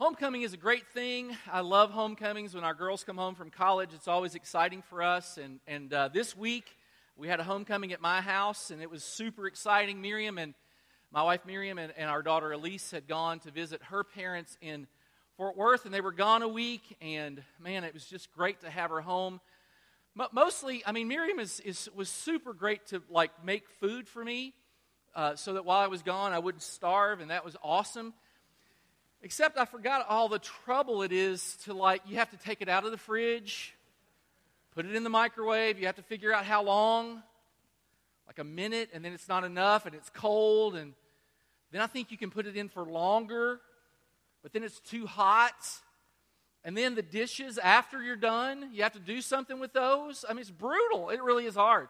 Homecoming is a great thing. I love homecomings. When our girls come home from college, it's always exciting for us. And, and uh, this week, we had a homecoming at my house, and it was super exciting. Miriam and my wife Miriam and, and our daughter Elise had gone to visit her parents in Fort Worth, and they were gone a week. And man, it was just great to have her home. mostly, I mean, Miriam is, is, was super great to like make food for me, uh, so that while I was gone, I wouldn't starve, and that was awesome. Except I forgot all the trouble it is to, like, you have to take it out of the fridge, put it in the microwave, you have to figure out how long, like a minute, and then it's not enough, and it's cold, and then I think you can put it in for longer, but then it's too hot. And then the dishes after you're done, you have to do something with those. I mean, it's brutal. It really is hard.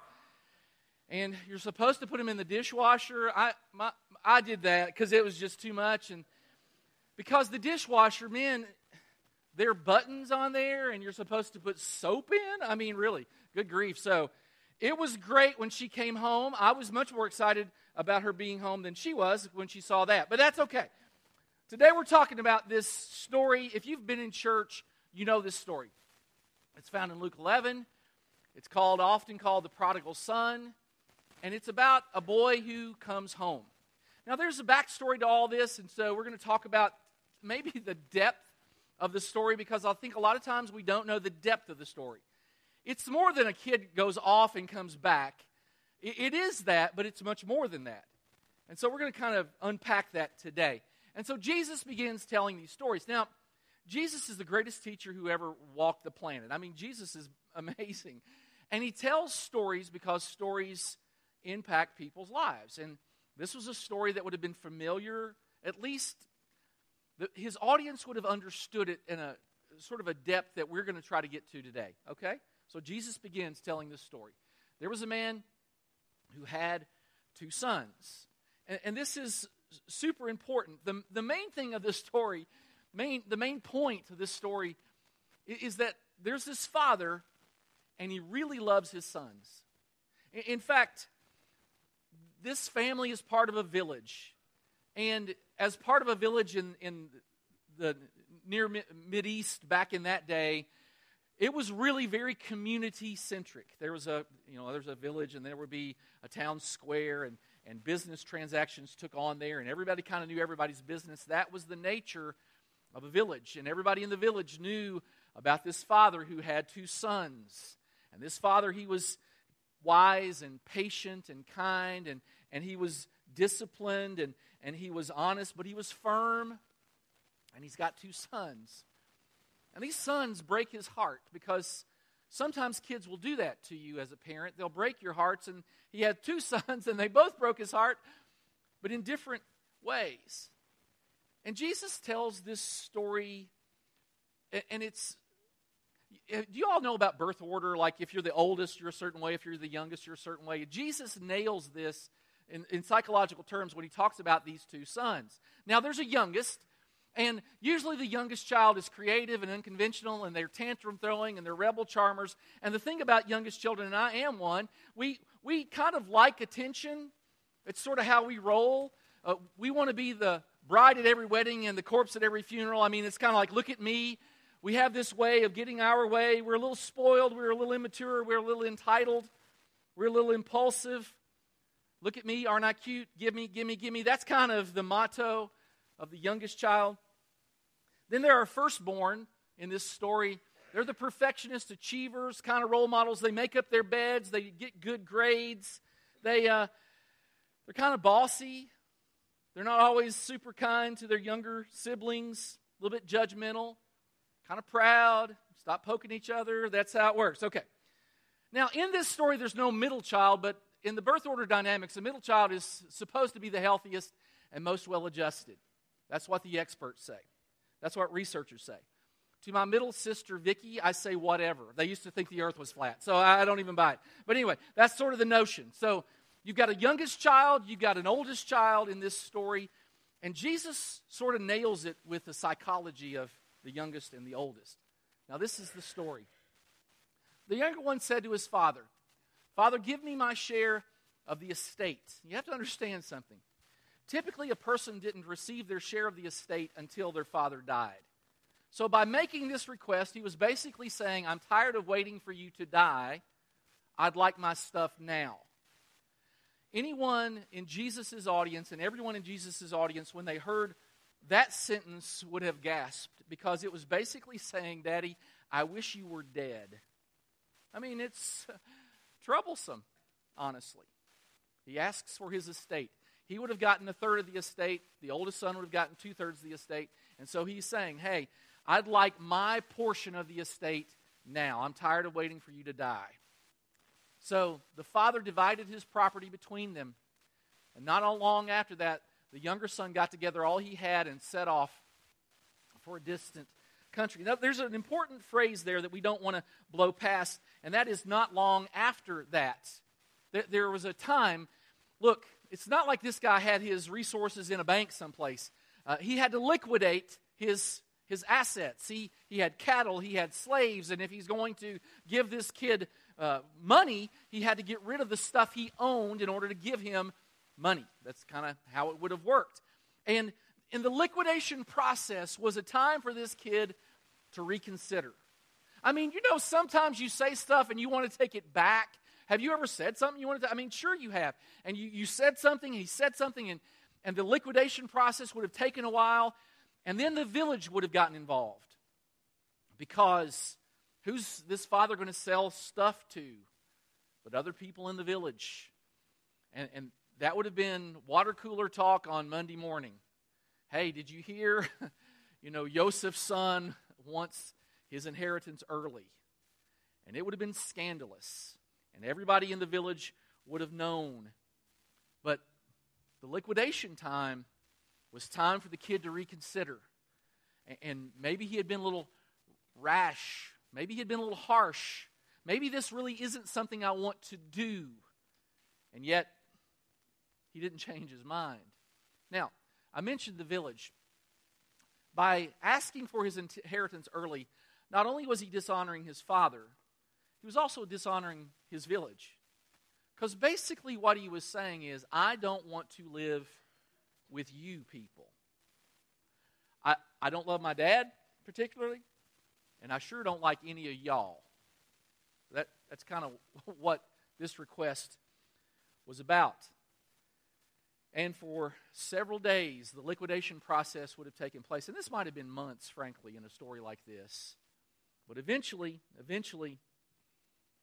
And you're supposed to put them in the dishwasher. I, my, I did that because it was just too much. And because the dishwasher, men, there are buttons on there and you're supposed to put soap in. I mean, really, good grief. So it was great when she came home. I was much more excited about her being home than she was when she saw that. But that's okay. Today we're talking about this story. If you've been in church, you know this story. It's found in Luke 11. It's called often called the prodigal son, and it's about a boy who comes home. Now there's a backstory to all this, and so we're going to talk about maybe the depth of the story because I think a lot of times we don't know the depth of the story. It's more than a kid goes off and comes back. it is that, but it's much more than that. And so we're going to kind of unpack that today. And so Jesus begins telling these stories. Now, Jesus is the greatest teacher who ever walked the planet. I mean, Jesus is amazing. And he tells stories because stories impact people's lives. And this was a story that would have been familiar, at least the, his audience would have understood it in a sort of a depth that we're going to try to get to today. Okay? So Jesus begins telling this story. There was a man who had two sons. And, and this is super important. The, the main thing of this story, main, the main point of this story, is, is that there's this father, and he really loves his sons. In, in fact, this family is part of a village. And as part of a village in, in the near Mid East back in that day, it was really very community centric. There was a, you know, there's a village and there would be a town square and, and business transactions took on there and everybody kind of knew everybody's business. That was the nature of a village. And everybody in the village knew about this father who had two sons. And this father, he was wise and patient and kind and, and he was disciplined and, and he was honest, but he was firm. And he's got two sons. And these sons break his heart because sometimes kids will do that to you as a parent. They'll break your hearts. And he had two sons, and they both broke his heart, but in different ways. And Jesus tells this story, and it's eh, do you all know about birth order? Like if you're the oldest, you're a certain way. If you're the youngest, you're a certain way. Jesus nails this in, in psychological terms when he talks about these two sons. Now, there's a youngest, and usually the youngest child is creative and unconventional, and they're tantrum throwing and they're rebel charmers. And the thing about youngest children, and I am one, we, we kind of like attention. It's sort of how we roll. Uh, we want to be the bride at every wedding and the corpse at every funeral. I mean, it's kind of like, look at me. We have this way of getting our way. We're a little spoiled. We're a little immature. We're a little entitled. We're a little impulsive. Look at me, aren't I cute? Give me, give me, give me. That's kind of the motto of the youngest child. Then there are firstborn in this story. They're the perfectionist achievers, kind of role models. They make up their beds, they get good grades. They, uh, they're kind of bossy. They're not always super kind to their younger siblings, a little bit judgmental, kind of proud, stop poking each other. That's how it works. Okay. Now, in this story, there's no middle child, but in the birth order dynamics, the middle child is supposed to be the healthiest and most well adjusted. That's what the experts say. That's what researchers say. To my middle sister, Vicky, I say whatever. They used to think the earth was flat, so I don't even buy it. But anyway, that's sort of the notion. So you've got a youngest child, you've got an oldest child in this story, and Jesus sort of nails it with the psychology of the youngest and the oldest. Now, this is the story. The younger one said to his father, Father, give me my share of the estate. You have to understand something. typically a person didn't receive their share of the estate until their father died. So, by making this request, he was basically saying, I'm tired of waiting for you to die. I'd like my stuff now. Anyone in Jesus' audience and everyone in Jesus' audience, when they heard that sentence, would have gasped because it was basically saying, Daddy, I wish you were dead. I mean, it's troublesome, honestly. He asks for his estate. He would have gotten a third of the estate. The oldest son would have gotten two thirds of the estate. And so he's saying, Hey, I'd like my portion of the estate now. I'm tired of waiting for you to die. So the father divided his property between them. And not long after that, the younger son got together all he had and set off for a distant country. Now, there's an important phrase there that we don't want to blow past, and that is not long after that. There was a time, look, it's not like this guy had his resources in a bank someplace. Uh, he had to liquidate his, his assets. He, he had cattle, he had slaves, and if he's going to give this kid uh, money, he had to get rid of the stuff he owned in order to give him money. That's kind of how it would have worked. And in the liquidation process was a time for this kid to reconsider. I mean, you know, sometimes you say stuff and you want to take it back. Have you ever said something you wanted to? I mean, sure you have. And you, you said something, and he said something, and, and the liquidation process would have taken a while, and then the village would have gotten involved. Because who's this father going to sell stuff to? But other people in the village. And, and that would have been water cooler talk on Monday morning. Hey, did you hear? you know, Joseph's son wants his inheritance early. And it would have been scandalous. And everybody in the village would have known. But the liquidation time was time for the kid to reconsider. And maybe he had been a little rash. Maybe he had been a little harsh. Maybe this really isn't something I want to do. And yet, he didn't change his mind. Now, I mentioned the village. By asking for his inheritance early, not only was he dishonoring his father, he was also dishonoring his village. Because basically, what he was saying is, I don't want to live with you people. I, I don't love my dad particularly, and I sure don't like any of y'all. That, that's kind of what this request was about. And for several days, the liquidation process would have taken place. And this might have been months, frankly, in a story like this. But eventually, eventually,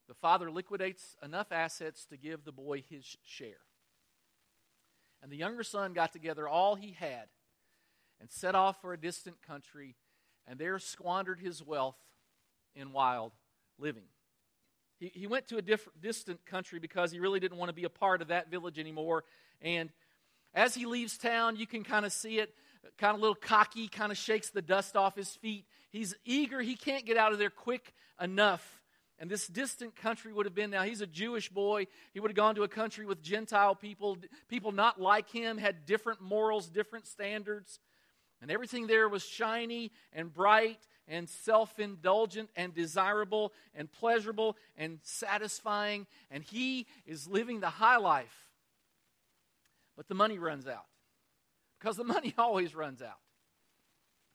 the father liquidates enough assets to give the boy his share. And the younger son got together all he had and set off for a distant country and there squandered his wealth in wild living. He, he went to a different, distant country because he really didn't want to be a part of that village anymore. And as he leaves town, you can kind of see it, kind of a little cocky, kind of shakes the dust off his feet. He's eager. He can't get out of there quick enough. And this distant country would have been now, he's a Jewish boy. He would have gone to a country with Gentile people, people not like him, had different morals, different standards. And everything there was shiny and bright and self indulgent and desirable and pleasurable and satisfying. And he is living the high life but the money runs out. Because the money always runs out.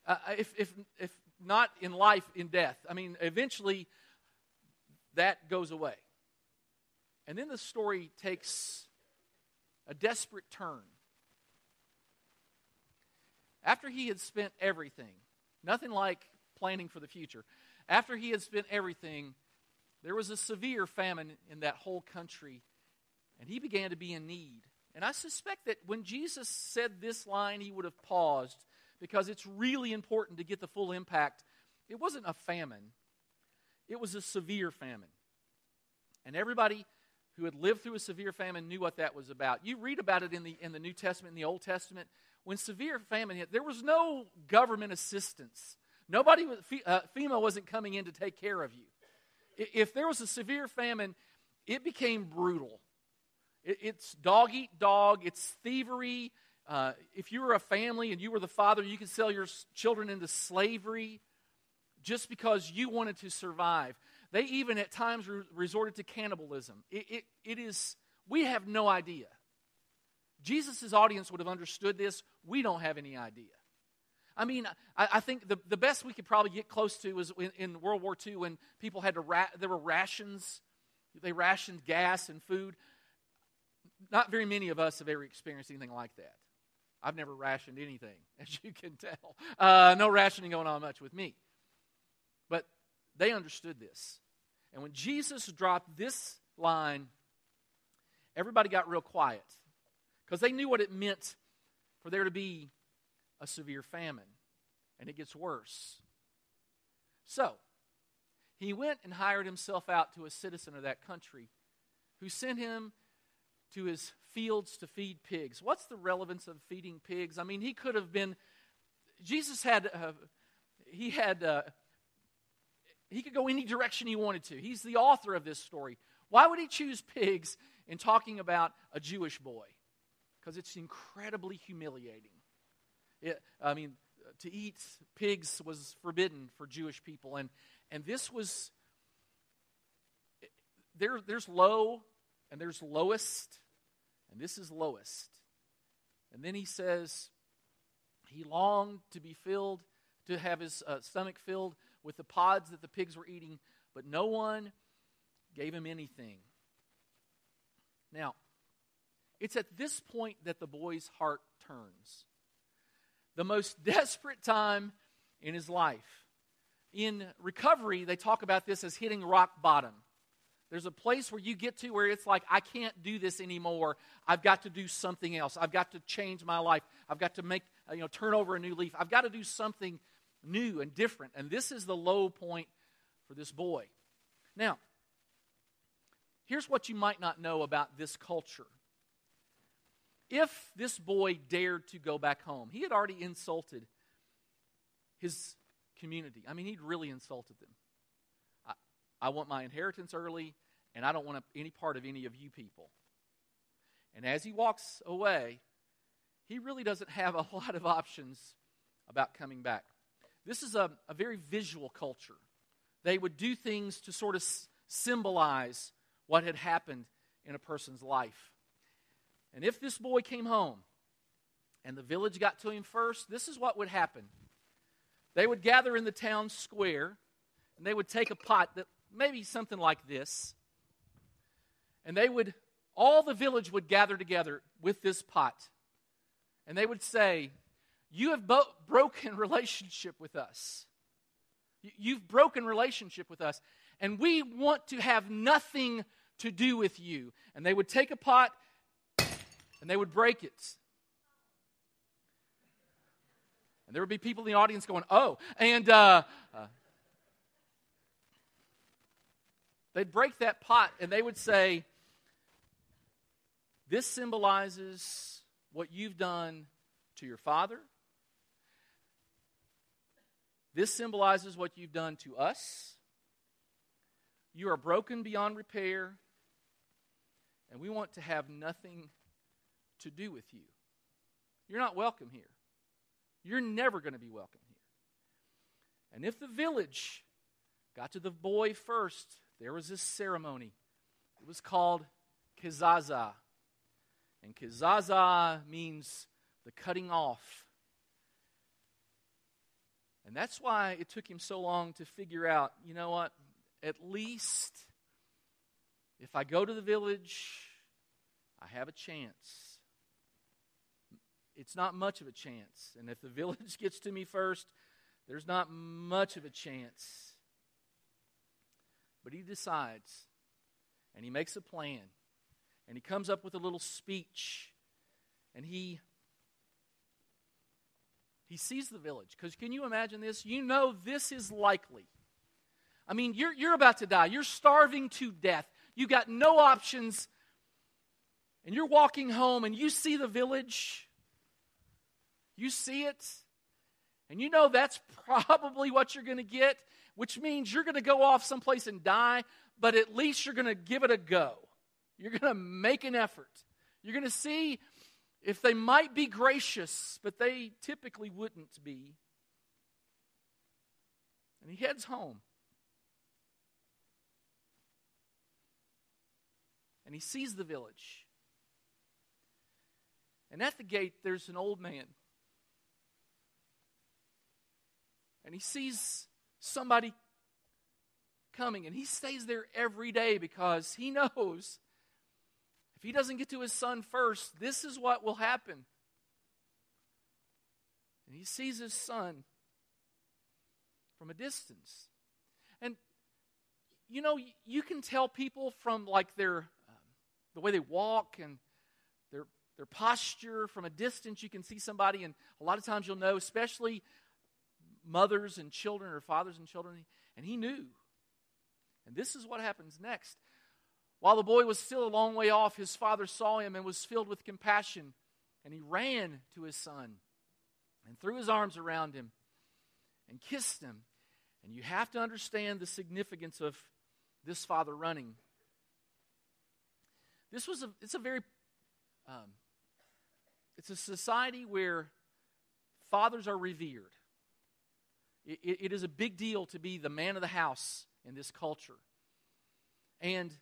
Uh, if, if, if not in life, in death. I mean, eventually that goes away. And then the story takes a desperate turn. After he had spent everything, nothing like planning for the future, after he had spent everything, there was a severe famine in that whole country, and he began to be in need. And I suspect that when Jesus said this line, he would have paused because it's really important to get the full impact. It wasn't a famine, it was a severe famine. And everybody who had lived through a severe famine knew what that was about. You read about it in the, in the New Testament, in the Old Testament. When severe famine hit, there was no government assistance. Nobody, uh, FEMA wasn't coming in to take care of you. If there was a severe famine, it became brutal. It's dog eat dog, it's thievery. Uh, if you were a family and you were the father, you could sell your children into slavery just because you wanted to survive. They even at times re- resorted to cannibalism. It, it, it is, we have no idea Jesus' audience would have understood this. We don't have any idea. I mean, I, I, think the, the best we could probably get close to was in, in World War II when people had to, ra- there were rations. They rationed gas and food. Not very many of us have ever experienced anything like that. I've never rationed anything, as you can tell. Uh, no rationing going on much with me. But they understood this. And when Jesus dropped this line, everybody got real quiet because they knew what it meant for there to be a severe famine. And it gets worse. So, he went and hired himself out to a citizen of that country who sent him to his fields to feed pigs. What's the relevance of feeding pigs? I mean, he could have been, Jesus had, uh, he had, uh, he could go any direction he wanted to. He's the author of this story. Why would he choose pigs in talking about a Jewish boy? Because it's incredibly humiliating. It, I mean, to eat pigs was forbidden for Jewish people, and and this was there. There's low, and there's lowest, and this is lowest. And then he says he longed to be filled, to have his uh, stomach filled with the pods that the pigs were eating, but no one gave him anything. Now, it's at this point that the boy's heart turns. The most desperate time in his life. In recovery, they talk about this as hitting rock bottom. There's a place where you get to where it's like, I can't do this anymore. I've got to do something else. I've got to change my life. I've got to make, uh, you know, turn over a new leaf. I've got to do something new and different. And this is the low point for this boy. Now, here's what you might not know about this culture. If this boy dared to go back home, he had already insulted his community. I mean, he'd really insulted them. I, want my inheritance early, and I don't want any part of any of you people. And as he walks away, he really doesn't have a lot of options about coming back. This is a, a very visual culture. They would do things to sort of s- symbolize what had happened in a person's life. And if this boy came home and the village got to him first, this is what would happen. They would gather in the town square and they would take a pot that maybe something like this. And they would, all the village would gather together with this pot. And they would say, You have bo- broken relationship with us. You've broken relationship with us. And we want to have nothing to do with you. And they would take a pot and they would break it. And there would be people in the audience going, oh. And uh, uh, they'd break that pot and they would say, this symbolizes what you've done to your father. This symbolizes what you've done to us. You are broken beyond repair, and we want to have nothing to do with you. You're not welcome here. You're never going to be welcome here. And if the village got to the boy first, there was this ceremony. It was called kizaza. And kizaza means the cutting off. And that's why it took him so long to figure out you know what? At least if I go to the village, I have a chance it's not much of a chance. And if the village gets to me first, there's not much of a chance. But he decides, and he makes a plan, and he comes up with a little speech, and he he sees the village. Because can you imagine this? You know this is likely. I mean, you're, you're about to die. You're starving to death. You got no options. And you're walking home and you see the village you see it, and you know that's probably what you're going to get, which means you're going to go off someplace and die, but at least you're going to give it a go. You're going to make an effort. You're going to see if they might be gracious, but they typically wouldn't be. And he heads home. And he sees the village. And at the gate, there's an old man. And he sees somebody coming, and he stays there every day because he knows if he doesn't get to his son first, this is what will happen. And he sees his son from a distance. And you know, you can tell people from like their um, the way they walk and their their posture from a distance. You can see somebody, and a lot of times you'll know, especially mothers and children or fathers and children. And he knew. And this is what happens next. While the boy was still a long way off, his father saw him and was filled with compassion. And he ran to his son and threw his arms around him and kissed him. And you have to understand the significance of this father running. This was a, it's a very, um, it's a society where fathers are revered. It, it, is a big deal to be the man of the house in this culture. And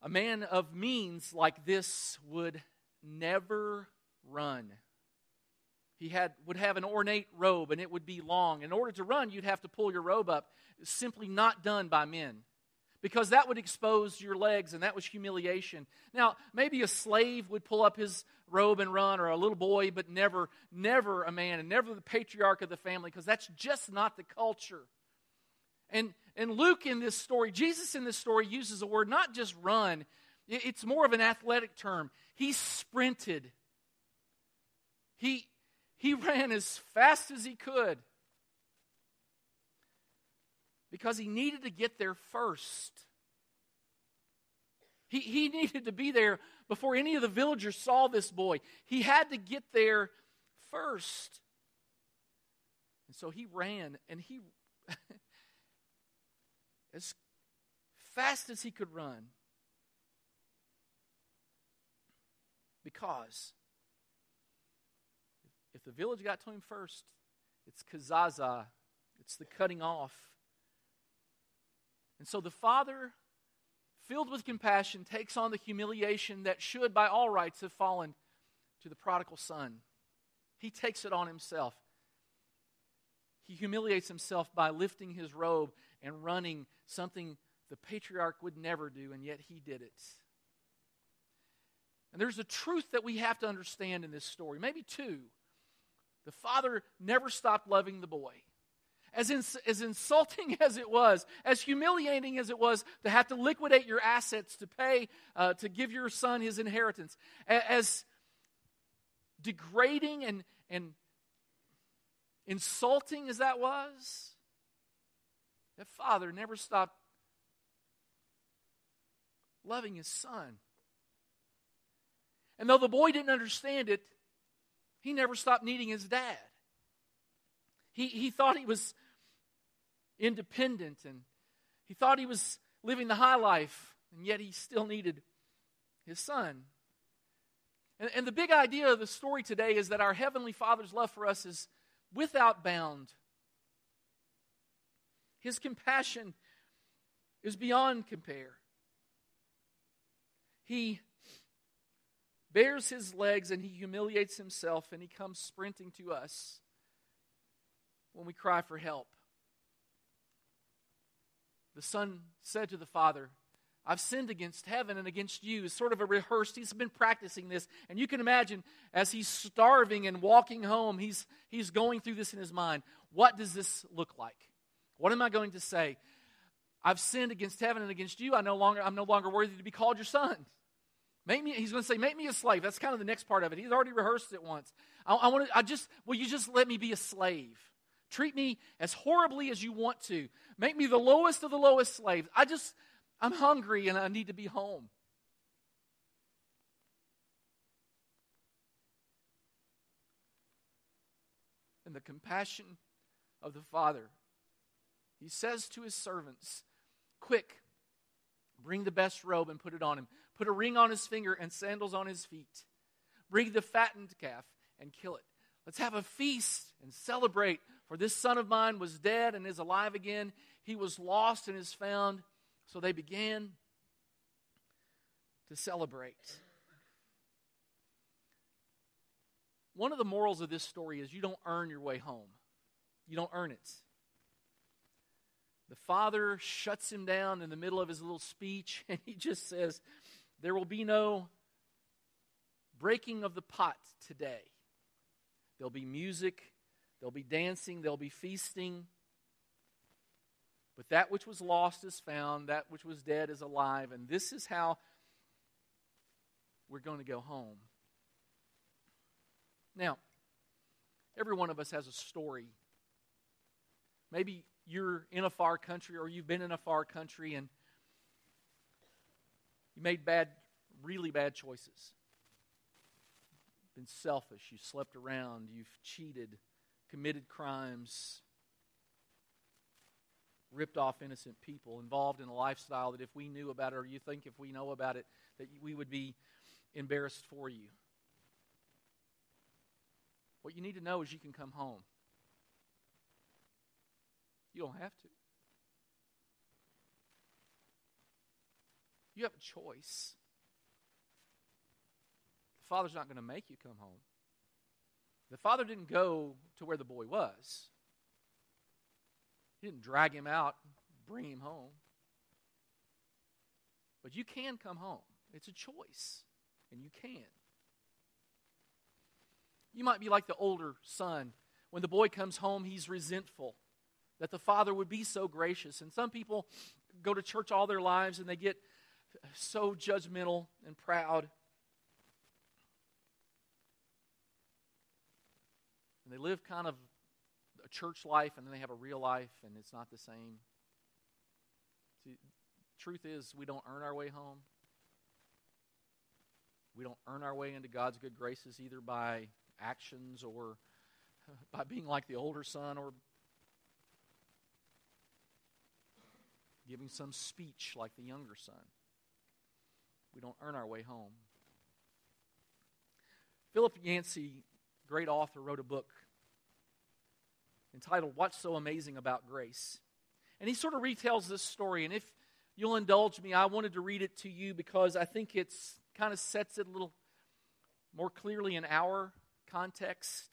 a man of means like this would never run. He had, would have an ornate robe and it would be long. In order to run, you'd have to pull your robe up. Simply not done by men because that would expose your legs and that was humiliation. Now, maybe a slave would pull up his robe and run, or a little boy, but never, never a man, and never the patriarch of the family because that's just not the culture. And, and Luke in this story, Jesus in this story uses a word not just run, it's more of an athletic term. He sprinted. He, he ran as fast as he could because he needed to get there first. He, he needed to be there before any of the villagers saw this boy. He had to get there first. And so he ran, and he, as fast as he could run, because if the village got to him first, it's kazaza, it's the cutting off. And so the father, filled with compassion, takes on the humiliation that should, by all rights, have fallen to the prodigal son. He takes it on himself. He humiliates himself by lifting his robe and running something the patriarch would never do, and yet he did it. And there's a truth that we have to understand in this story, maybe two. The father never stopped loving the boy. As, as insulting as it was, as humiliating as it was to have to liquidate your assets to pay, uh, to give your son his inheritance, as degrading and, and insulting as that was, that father never stopped loving his son. And though the boy didn't understand it, he never stopped needing his dad. He, he thought he was independent and he thought he was living the high life, and yet he still needed his son. And, and the big idea of the story today is that our Heavenly Father's love for us is without bound. His compassion is beyond compare. He bares his legs and he humiliates himself and he comes sprinting to us when we cry for help. The son said to the father, I've sinned against heaven and against you. It's sort of a rehearsed. He's been practicing this. And you can imagine as he's starving and walking home, he's, he's going through this in his mind. What does this look like? What am I going to say? I've sinned against heaven and against you. I no longer, I'm no longer worthy to be called your son. Make me, he's going to say, make me a slave. That's kind of the next part of it. He's already rehearsed it once. I, I want to, I just, will you just let me be a slave? Treat me as horribly as you want to. Make me the lowest of the lowest slaves. I just, I'm hungry and I need to be home. And the compassion of the Father, he says to his servants, Quick, bring the best robe and put it on him. Put a ring on his finger and sandals on his feet. Bring the fattened calf and kill it. Let's have a feast and celebrate for this son of mine was dead and is alive again. He was lost and is found. So they began to celebrate. one of the morals of this story is you don't earn your way home, you don't earn it. The father shuts him down in the middle of his little speech, and he just says, There will be no breaking of the pot today. There'll be music, there'll be dancing, they'll be feasting. But that which was lost is found, that which was dead is alive, and this is how we're going to go home. Now, every one of us has a story. Maybe you're in a far country or you've been in a far country and you made bad, really bad choices. Been selfish, you slept around, you've cheated, committed crimes, ripped off innocent people, involved in a lifestyle that if we knew about it or you think if we know about it, that we would be embarrassed for you. What you need to know is you can come home. You don't have to. You have a choice. The Father's not going to make you come home. The Father didn't go to where the boy was, He didn't drag him out, bring him home. But you can come home. It's a choice, and you can. You might be like the older son. When the boy comes home, he's resentful that the father would be so gracious. And some people go to church all their lives and they get so judgmental and proud. And they live kind of a church life and then they have a real life and it's not the same. See, truth is, we don't earn our way home. We don't earn our way into God's good graces either by actions or by being like the older son or giving some speech like the younger son. We don't earn our way home. Philip Yancey, great author, wrote a book entitled What's So Amazing About Grace? And he sort of retells this story. And if you'll indulge me, I wanted to read it to you because I think it's kind of sets it a little more clearly in our context.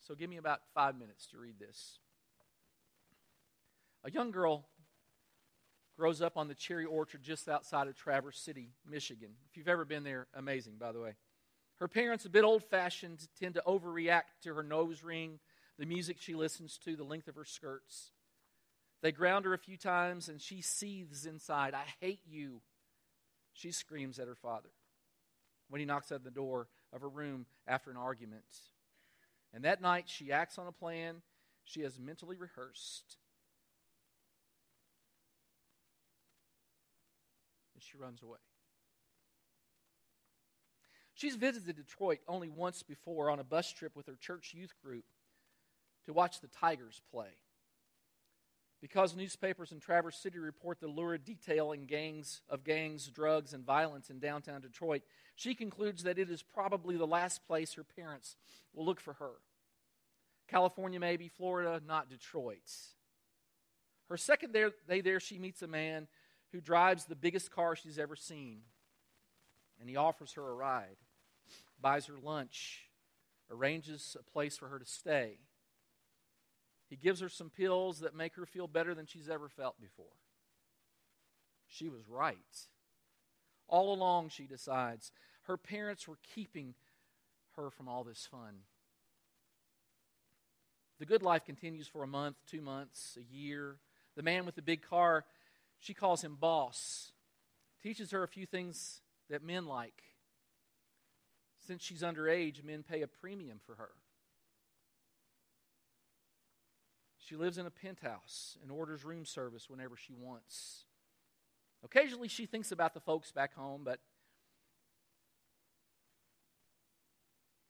So give me about five minutes to read this. A young girl grows up on the cherry orchard just outside of Traverse City, Michigan. If you've ever been there, amazing, by the way. Her parents, a bit old fashioned, tend to overreact to her nose ring, the music she listens to, the length of her skirts. They ground her a few times and she seethes inside. I hate you, she screams at her father when he knocks at the door of her room after an argument. And that night, she acts on a plan she has mentally rehearsed. And she runs away. She's visited Detroit only once before on a bus trip with her church youth group to watch the Tigers play because newspapers in Traverse City report the lurid detailing gangs of gangs, drugs, and violence in downtown Detroit, she concludes that it is probably the last place her parents will look for her. California, maybe, Florida, not Detroit. Her second day there, she meets a man who drives the biggest car she's ever seen, and he offers her a ride, buys her lunch, arranges a place for her to stay. He gives her some pills that make her feel better than she's ever felt before. She was right. All along, she decides, her parents were keeping her from all this fun. The good life continues for a month, two months, a year. The man with the big car, she calls him boss, teaches her a few things that men like. Since she's underage, men pay a premium for her. She lives in a penthouse and orders room service whenever she wants. Occasionally, she thinks about the folks back home, but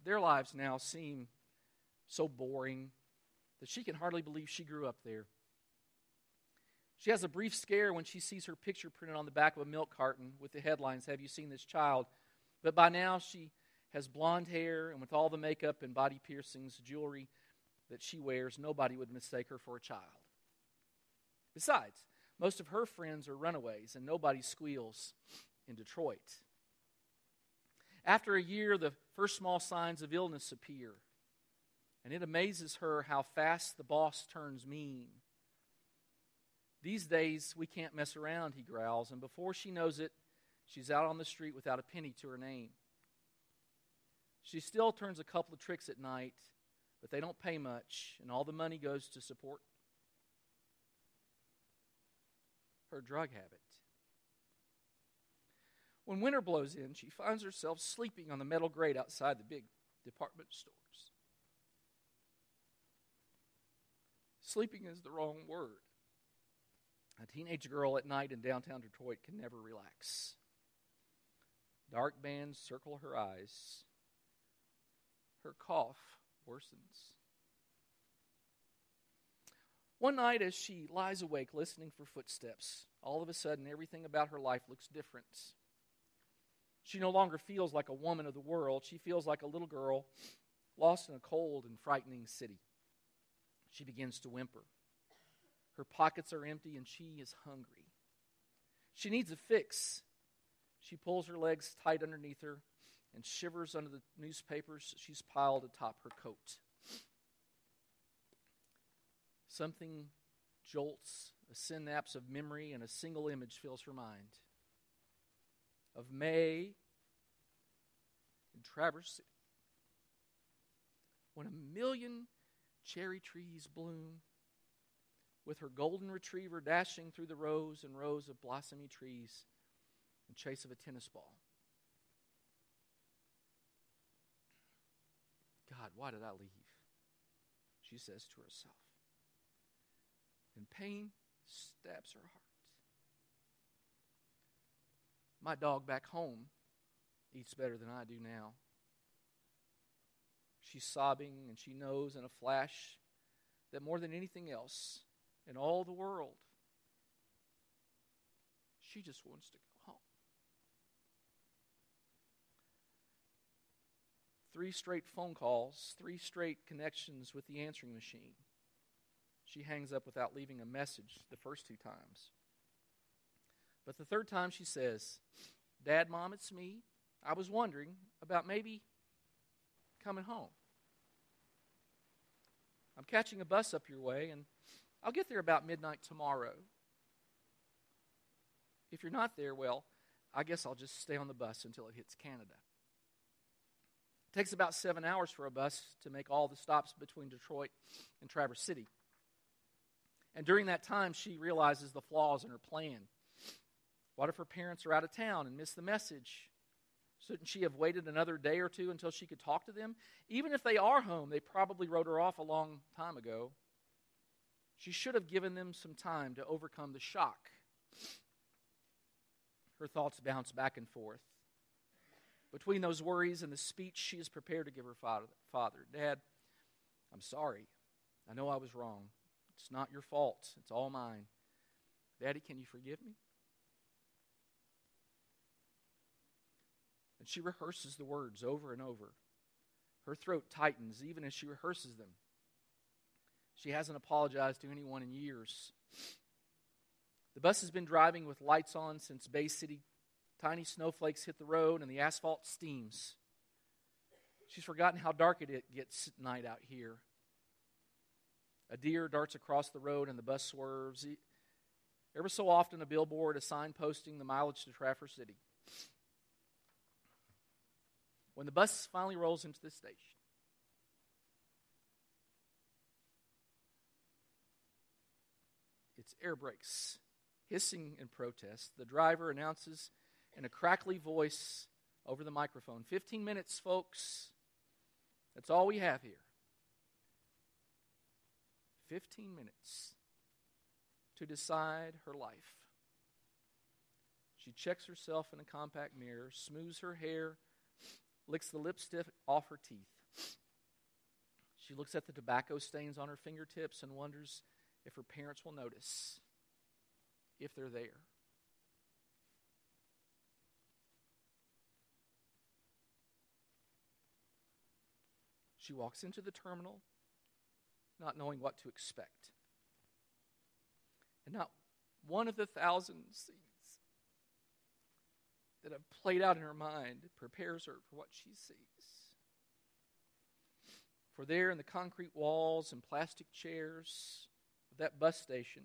their lives now seem so boring that she can hardly believe she grew up there. She has a brief scare when she sees her picture printed on the back of a milk carton with the headlines, Have you seen this child? But by now, she has blonde hair, and with all the makeup and body piercings, jewelry, that she wears, nobody would mistake her for a child. Besides, most of her friends are runaways, and nobody squeals in Detroit. After a year, the first small signs of illness appear. And it amazes her how fast the boss turns mean. These days, we can't mess around, he growls, and before she knows it, she's out on the street without a penny to her name. She still turns a couple of tricks at night, but they don't pay much, and all the money goes to support her drug habit. When winter blows in, she finds herself sleeping on the metal grate outside the big department stores. Sleeping is the wrong word. A teenage girl at night in downtown Detroit can never relax. Dark bands circle her eyes. Her cough worsens. One night, as she lies awake listening for footsteps, all of a sudden everything about her life looks different. She no longer feels like a woman of the world. She feels like a little girl lost in a cold and frightening city. She begins to whimper. Her pockets are empty and she is hungry. She needs a fix. She pulls her legs tight underneath her and shivers under the newspapers she's piled atop her coat. Something jolts, a synapse of memory, and a single image fills her mind of May in Traverse City when a million cherry trees bloom with her golden retriever dashing through the rows and rows of blossomy trees in chase of a tennis ball. God, why did I leave? She says to herself. And pain stabs her heart. My dog back home eats better than I do now. She's sobbing, and she knows in a flash that more than anything else in all the world, she just wants to go home. Three straight phone calls, three straight connections with the answering machine. She hangs up without leaving a message the first two times. But the third time she says, Dad, Mom, it's me. I was wondering about maybe coming home. I'm catching a bus up your way, and I'll get there about midnight tomorrow. If you're not there, well, I guess I'll just stay on the bus until it hits Canada. It takes about seven hours for a bus to make all the stops between Detroit and Traverse City. And during that time, she realizes the flaws in her plan. What if her parents are out of town and miss the message? Shouldn't she have waited another day or two until she could talk to them? Even if they are home, they probably wrote her off a long time ago. She should have given them some time to overcome the shock. Her thoughts bounce back and forth. Between those worries and the speech she is prepared to give her father, father Dad, I'm sorry. I know I was wrong. It's not your fault, it's all mine. Daddy, can you forgive me? And she rehearses the words over and over. Her throat tightens even as she rehearses them. She hasn't apologized to anyone in years. The bus has been driving with lights on since Bay City. Tiny snowflakes hit the road and the asphalt steams. She's forgotten how dark it gets at night out here. A deer darts across the road and the bus swerves. Ever so often, a billboard, a sign posting the mileage to Traverse City. When the bus finally rolls into the station, its air brakes hissing in protest, the driver announces in a crackly voice over the microphone 15 minutes, folks. That's all we have here. 15 minutes to decide her life. She checks herself in a compact mirror, smooths her hair, licks the lipstick off her teeth. She looks at the tobacco stains on her fingertips and wonders if her parents will notice, if they're there. She walks into the terminal, not knowing what to expect. And not one of the thousand scenes that have played out in her mind prepares her for what she sees. For there in the concrete walls and plastic chairs of that bus station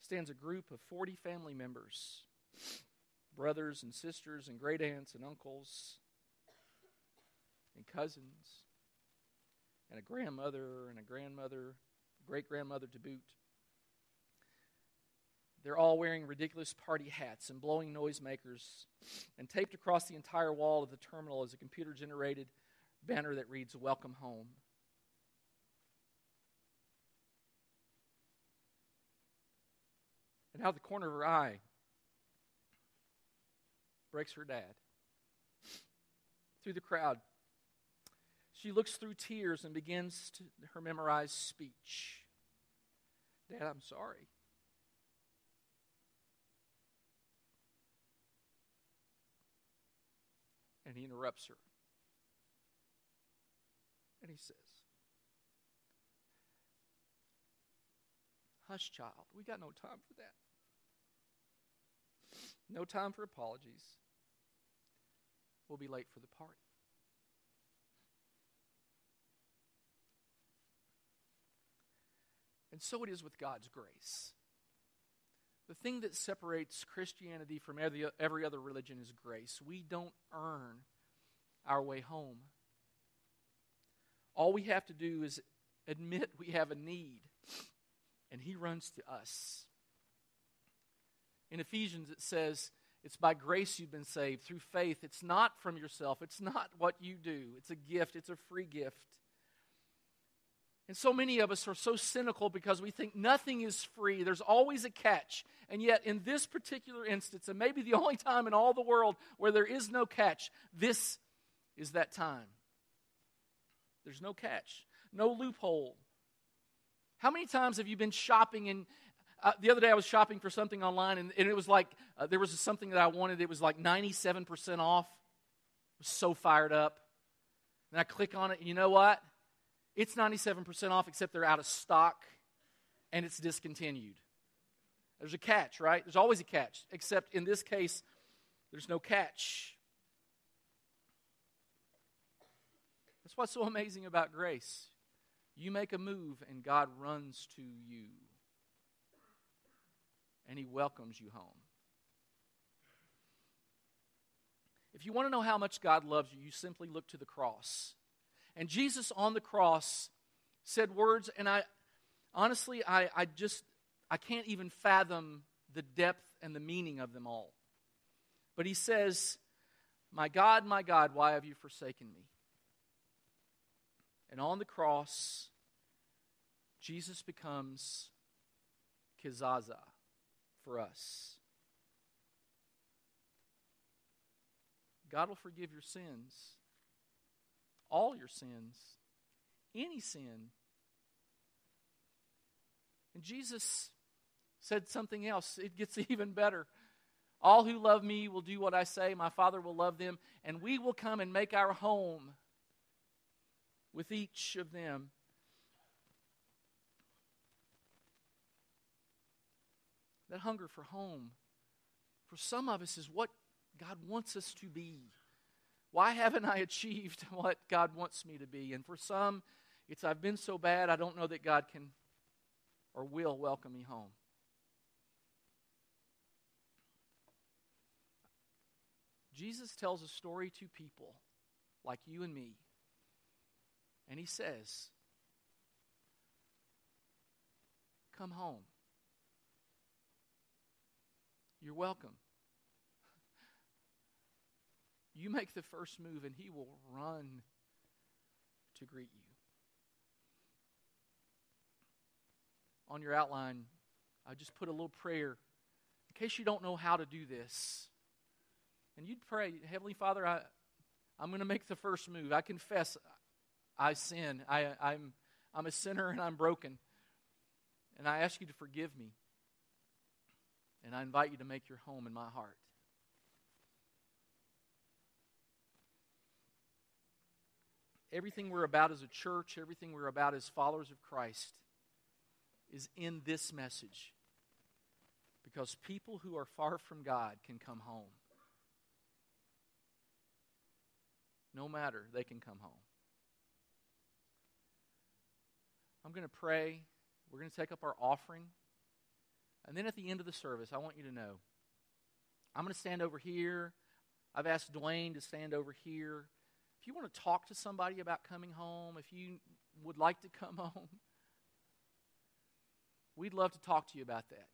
stands a group of 40 family members brothers and sisters and great aunts and uncles and cousins and a grandmother and a grandmother, great grandmother to boot. They're all wearing ridiculous party hats and blowing noisemakers. And taped across the entire wall of the terminal is a computer generated banner that reads, Welcome Home. And out of the corner of her eye breaks her dad. Through the crowd, she looks through tears and begins to, her memorized speech. Dad, I'm sorry. And he interrupts her. And he says, Hush, child. We got no time for that. No time for apologies. We'll be late for the party. And so it is with God's grace. The thing that separates Christianity from every, every other religion is grace. We don't earn our way home. All we have to do is admit we have a need, and He runs to us. In Ephesians, it says, It's by grace you've been saved through faith. It's not from yourself, it's not what you do, it's a gift, it's a free gift. And so many of us are so cynical because we think nothing is free. There's always a catch. And yet, in this particular instance, and maybe the only time in all the world where there is no catch, this is that time. There's no catch, no loophole. How many times have you been shopping and uh, the other day I was shopping for something online and, and it was like uh, there was something that I wanted. It was like 97% off. I was so fired up. And I click on it, and you know what? It's 97% off, except they're out of stock and it's discontinued. There's a catch, right? There's always a catch, except in this case, there's no catch. That's what's so amazing about grace. You make a move, and God runs to you, and He welcomes you home. If you want to know how much God loves you, you simply look to the cross. And Jesus on the cross said words, and I honestly, I, I just, I can't even fathom the depth and the meaning of them all. But he says, My God, my God, why have you forsaken me? And on the cross, Jesus becomes Kizaza for us. God will forgive your sins all your sins, any sin. And Jesus said something else. It gets even better. All who love me will do what I say. My Father will love them, and we will come and make our home with each of them. That hunger for home, for some of us, is what God wants us to be. Why haven't I achieved what God wants me to be? And for some, it's I've been so bad, I don't know that God can or will welcome me home. Jesus tells a story to people like you and me, and he says, Come home. You're welcome. You make the first move, and He will run to greet you. On your outline, I just put a little prayer in case you don't know how to do this. And you'd pray, Heavenly Father, I, I'm going to make the first move. I confess I sin. I, I'm, I'm a sinner and I'm broken. And I ask you to forgive me. And I invite you to make your home in my heart. Everything we're about as a church, everything we're about as followers of Christ is in this message. Because people who are far from God can come home. no matter, they can come home. I'm going to pray. We're going to take up our offering. And then at the end of the service, I want you to know I'm going to stand over here. I've asked Dwayne to stand over here. If you want to talk to somebody about coming home, if you would like to come home, we'd love to talk to you about that.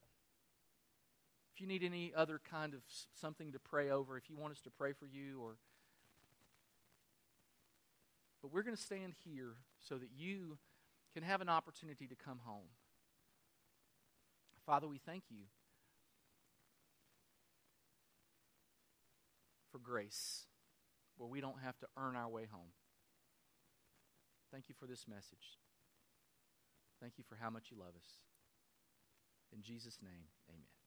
If you need any other kind of something to pray over, if you want us to pray for you or but we're going to stand here so that you can have an opportunity to come home. Father, we thank you for grace where we don't have to earn our way home. Thank you for this message. Thank you for how much you love us. In Jesus' name, amen.